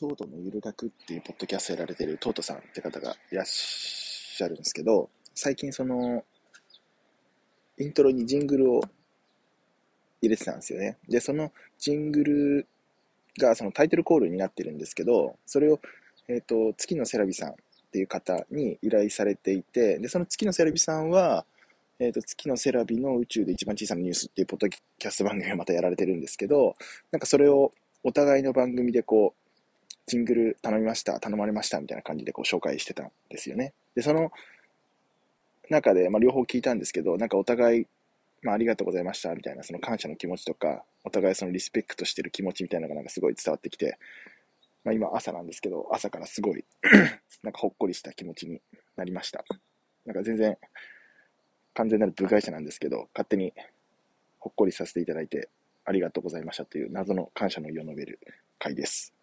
トートのゆる学っていうポッドキャストやられてるトートさんって方がいらっしゃるんですけど、最近その、イントロにジングルを入れてたんですよね。で、そのジングルがそのタイトルコールになってるんですけど、それを、えっ、ー、と、月のセラビさんっていう方に依頼されていて、で、その月のセラビさんは、えっ、ー、と、月のセラビの宇宙で一番小さなニュースっていうポッドキャスト番組をまたやられてるんですけど、なんかそれをお互いの番組でこう、ジングル頼みました、頼まれましたみたいな感じでこう紹介してたんですよね。で、その中で、まあ、両方聞いたんですけど、なんかお互い、まあ、ありがとうございましたみたいな、その感謝の気持ちとか、お互いそのリスペクトしてる気持ちみたいなのがなんかすごい伝わってきて、まあ、今朝なんですけど、朝からすごい なんかほっこりした気持ちになりました。なんか全然、完全なる部外者なんですけど、勝手にほっこりさせていただいて、ありがとうございましたという謎の感謝の意を述べる回です。